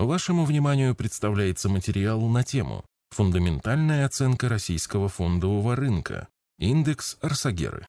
Вашему вниманию представляется материал на тему «Фундаментальная оценка российского фондового рынка. Индекс Арсагеры».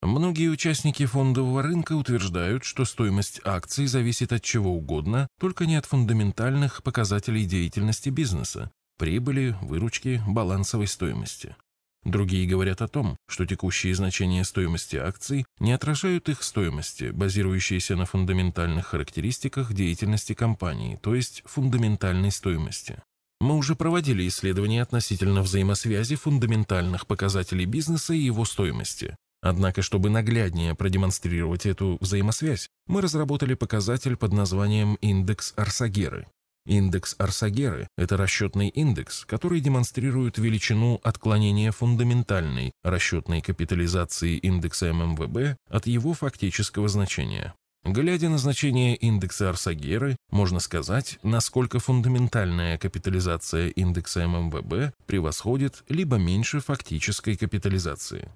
Многие участники фондового рынка утверждают, что стоимость акций зависит от чего угодно, только не от фундаментальных показателей деятельности бизнеса, прибыли, выручки, балансовой стоимости. Другие говорят о том, что текущие значения стоимости акций не отражают их стоимости, базирующиеся на фундаментальных характеристиках деятельности компании, то есть фундаментальной стоимости. Мы уже проводили исследования относительно взаимосвязи фундаментальных показателей бизнеса и его стоимости. Однако, чтобы нагляднее продемонстрировать эту взаимосвязь, мы разработали показатель под названием индекс Арсагеры. Индекс Арсагеры – это расчетный индекс, который демонстрирует величину отклонения фундаментальной расчетной капитализации индекса ММВБ от его фактического значения. Глядя на значение индекса Арсагеры, можно сказать, насколько фундаментальная капитализация индекса ММВБ превосходит либо меньше фактической капитализации.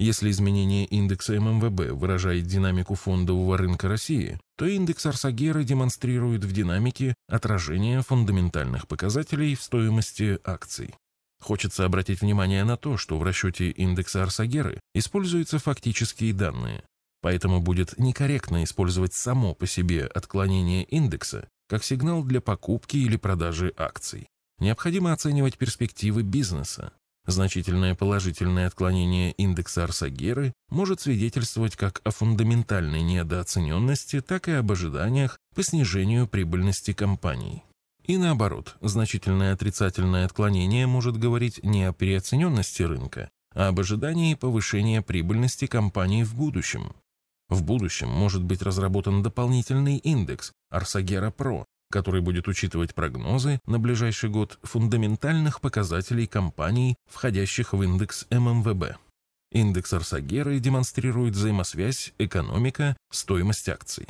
Если изменение индекса ММВБ выражает динамику фондового рынка России, то индекс Арсагера демонстрирует в динамике отражение фундаментальных показателей в стоимости акций. Хочется обратить внимание на то, что в расчете индекса Арсагеры используются фактические данные, поэтому будет некорректно использовать само по себе отклонение индекса как сигнал для покупки или продажи акций. Необходимо оценивать перспективы бизнеса, Значительное положительное отклонение индекса Арсагеры может свидетельствовать как о фундаментальной недооцененности, так и об ожиданиях по снижению прибыльности компаний. И наоборот, значительное отрицательное отклонение может говорить не о переоцененности рынка, а об ожидании повышения прибыльности компании в будущем. В будущем может быть разработан дополнительный индекс Арсагера Про, который будет учитывать прогнозы на ближайший год фундаментальных показателей компаний, входящих в индекс ММВБ. Индекс Арсагеры демонстрирует взаимосвязь экономика-стоимость акций.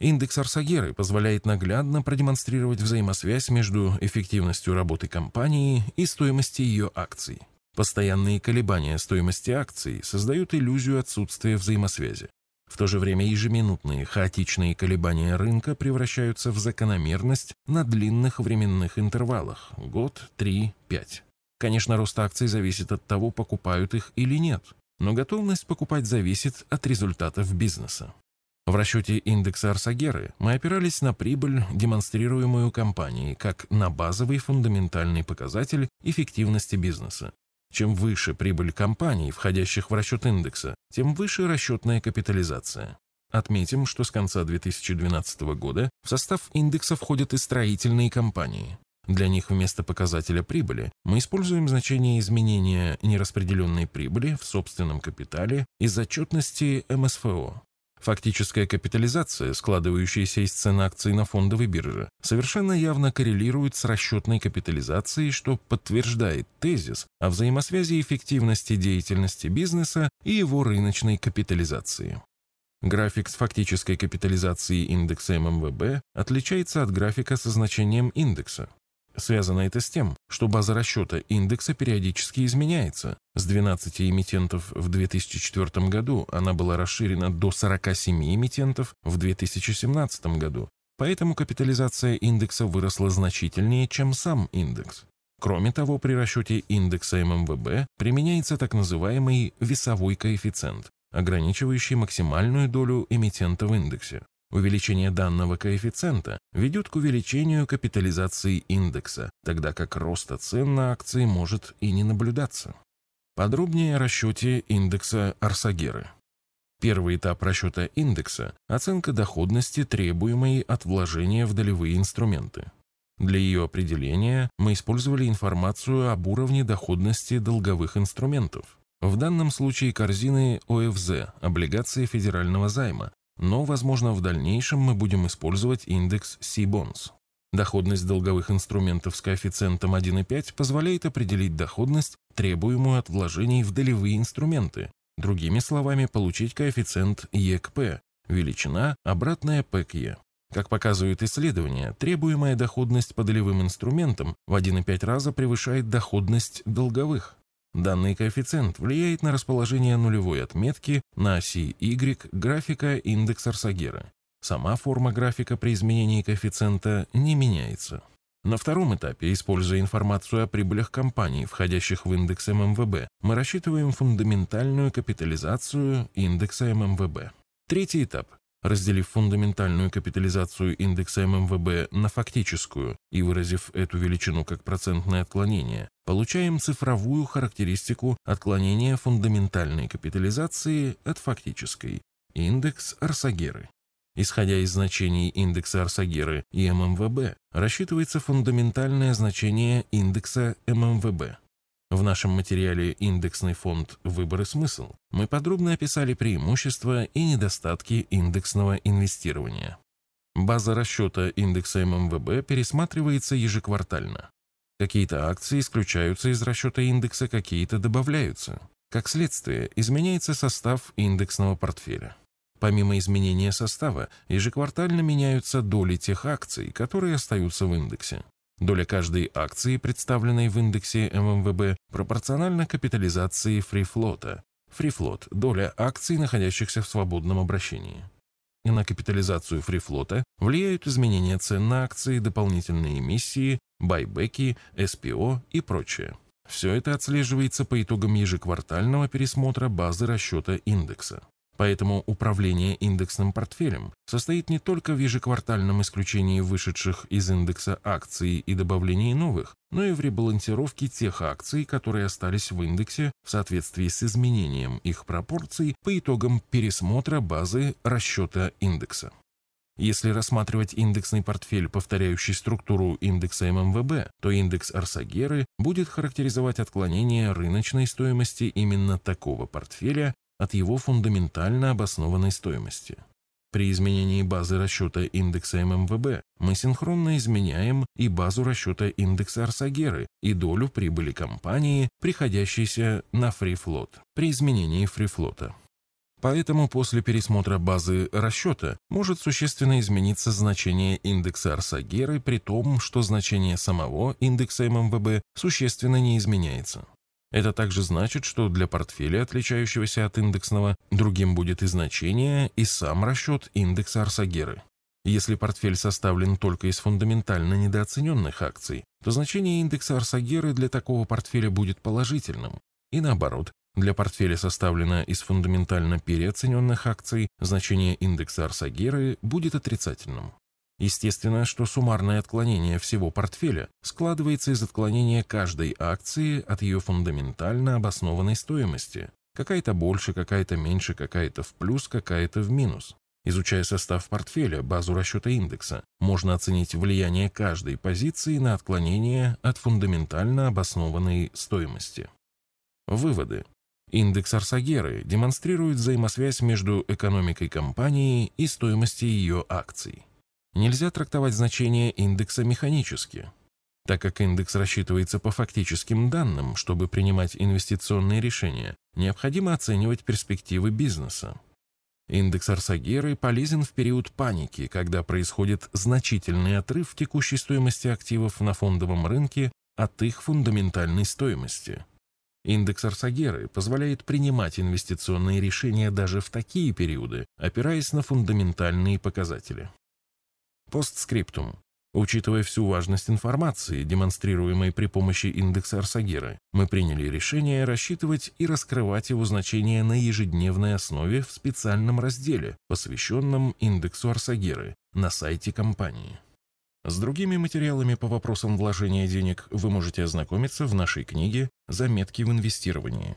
Индекс Арсагеры позволяет наглядно продемонстрировать взаимосвязь между эффективностью работы компании и стоимостью ее акций. Постоянные колебания стоимости акций создают иллюзию отсутствия взаимосвязи. В то же время ежеминутные хаотичные колебания рынка превращаются в закономерность на длинных временных интервалах – год, три, пять. Конечно, рост акций зависит от того, покупают их или нет, но готовность покупать зависит от результатов бизнеса. В расчете индекса Арсагеры мы опирались на прибыль, демонстрируемую компанией, как на базовый фундаментальный показатель эффективности бизнеса. Чем выше прибыль компаний, входящих в расчет индекса, тем выше расчетная капитализация. Отметим, что с конца 2012 года в состав индекса входят и строительные компании. Для них вместо показателя прибыли мы используем значение изменения нераспределенной прибыли в собственном капитале из отчетности МСФО. Фактическая капитализация, складывающаяся из цен акций на фондовой бирже, совершенно явно коррелирует с расчетной капитализацией, что подтверждает тезис о взаимосвязи эффективности деятельности бизнеса и его рыночной капитализации. График с фактической капитализацией индекса ММВБ отличается от графика со значением индекса. Связано это с тем, что база расчета индекса периодически изменяется. С 12 эмитентов в 2004 году она была расширена до 47 эмитентов в 2017 году. Поэтому капитализация индекса выросла значительнее, чем сам индекс. Кроме того, при расчете индекса ММВБ применяется так называемый весовой коэффициент, ограничивающий максимальную долю эмитента в индексе. Увеличение данного коэффициента ведет к увеличению капитализации индекса, тогда как роста цен на акции может и не наблюдаться. Подробнее о расчете индекса Арсагеры. Первый этап расчета индекса – оценка доходности, требуемой от вложения в долевые инструменты. Для ее определения мы использовали информацию об уровне доходности долговых инструментов. В данном случае корзины ОФЗ – облигации федерального займа, но, возможно, в дальнейшем мы будем использовать индекс C-Bonds. Доходность долговых инструментов с коэффициентом 1,5 позволяет определить доходность, требуемую от вложений в долевые инструменты. Другими словами, получить коэффициент ЕКП, величина, обратная P к Е. Как показывают исследования, требуемая доходность по долевым инструментам в 1,5 раза превышает доходность долговых. Данный коэффициент влияет на расположение нулевой отметки на оси Y графика индекса Арсагера. сама форма графика при изменении коэффициента не меняется. На втором этапе, используя информацию о прибылях компаний, входящих в индекс ММВБ, мы рассчитываем фундаментальную капитализацию индекса ММВБ. Третий этап. Разделив фундаментальную капитализацию индекса ММВБ на фактическую и выразив эту величину как процентное отклонение, получаем цифровую характеристику отклонения фундаментальной капитализации от фактической, индекс Арсагеры. Исходя из значений индекса Арсагеры и ММВБ, рассчитывается фундаментальное значение индекса ММВБ. В нашем материале «Индексный фонд. Выбор и смысл» мы подробно описали преимущества и недостатки индексного инвестирования. База расчета индекса ММВБ пересматривается ежеквартально. Какие-то акции исключаются из расчета индекса, какие-то добавляются. Как следствие, изменяется состав индексного портфеля. Помимо изменения состава, ежеквартально меняются доли тех акций, которые остаются в индексе. Доля каждой акции, представленной в индексе ММВБ, пропорциональна капитализации фрифлота. Фрифлот – доля акций, находящихся в свободном обращении. На капитализацию фрифлота влияют изменения цен на акции, дополнительные эмиссии, байбеки, СПО и прочее. Все это отслеживается по итогам ежеквартального пересмотра базы расчета индекса. Поэтому управление индексным портфелем состоит не только в ежеквартальном исключении вышедших из индекса акций и добавлении новых, но и в ребалансировке тех акций, которые остались в индексе в соответствии с изменением их пропорций по итогам пересмотра базы расчета индекса. Если рассматривать индексный портфель, повторяющий структуру индекса ММВБ, то индекс Арсагеры будет характеризовать отклонение рыночной стоимости именно такого портфеля от его фундаментально обоснованной стоимости. При изменении базы расчета индекса ММВБ мы синхронно изменяем и базу расчета индекса Арсагеры и долю прибыли компании, приходящейся на фрифлот при изменении фрифлота. Поэтому после пересмотра базы расчета может существенно измениться значение индекса Арсагеры при том, что значение самого индекса ММВБ существенно не изменяется. Это также значит, что для портфеля, отличающегося от индексного, другим будет и значение, и сам расчет индекса Арсагеры. Если портфель составлен только из фундаментально недооцененных акций, то значение индекса Арсагеры для такого портфеля будет положительным. И наоборот, для портфеля составлено из фундаментально переоцененных акций, значение индекса Арсагеры будет отрицательным. Естественно, что суммарное отклонение всего портфеля складывается из отклонения каждой акции от ее фундаментально обоснованной стоимости. Какая-то больше, какая-то меньше, какая-то в плюс, какая-то в минус. Изучая состав портфеля, базу расчета индекса, можно оценить влияние каждой позиции на отклонение от фундаментально обоснованной стоимости. Выводы. Индекс Арсагеры демонстрирует взаимосвязь между экономикой компании и стоимостью ее акций. Нельзя трактовать значение индекса механически, так как индекс рассчитывается по фактическим данным, чтобы принимать инвестиционные решения, необходимо оценивать перспективы бизнеса. Индекс Арсагеры полезен в период паники, когда происходит значительный отрыв текущей стоимости активов на фондовом рынке от их фундаментальной стоимости. Индекс Арсагеры позволяет принимать инвестиционные решения даже в такие периоды, опираясь на фундаментальные показатели. Постскриптум. Учитывая всю важность информации, демонстрируемой при помощи индекса Арсагера, мы приняли решение рассчитывать и раскрывать его значение на ежедневной основе в специальном разделе, посвященном индексу Арсагеры, на сайте компании. С другими материалами по вопросам вложения денег вы можете ознакомиться в нашей книге «Заметки в инвестировании».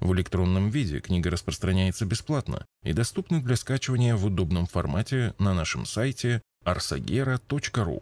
В электронном виде книга распространяется бесплатно и доступна для скачивания в удобном формате на нашем сайте arsagera.ru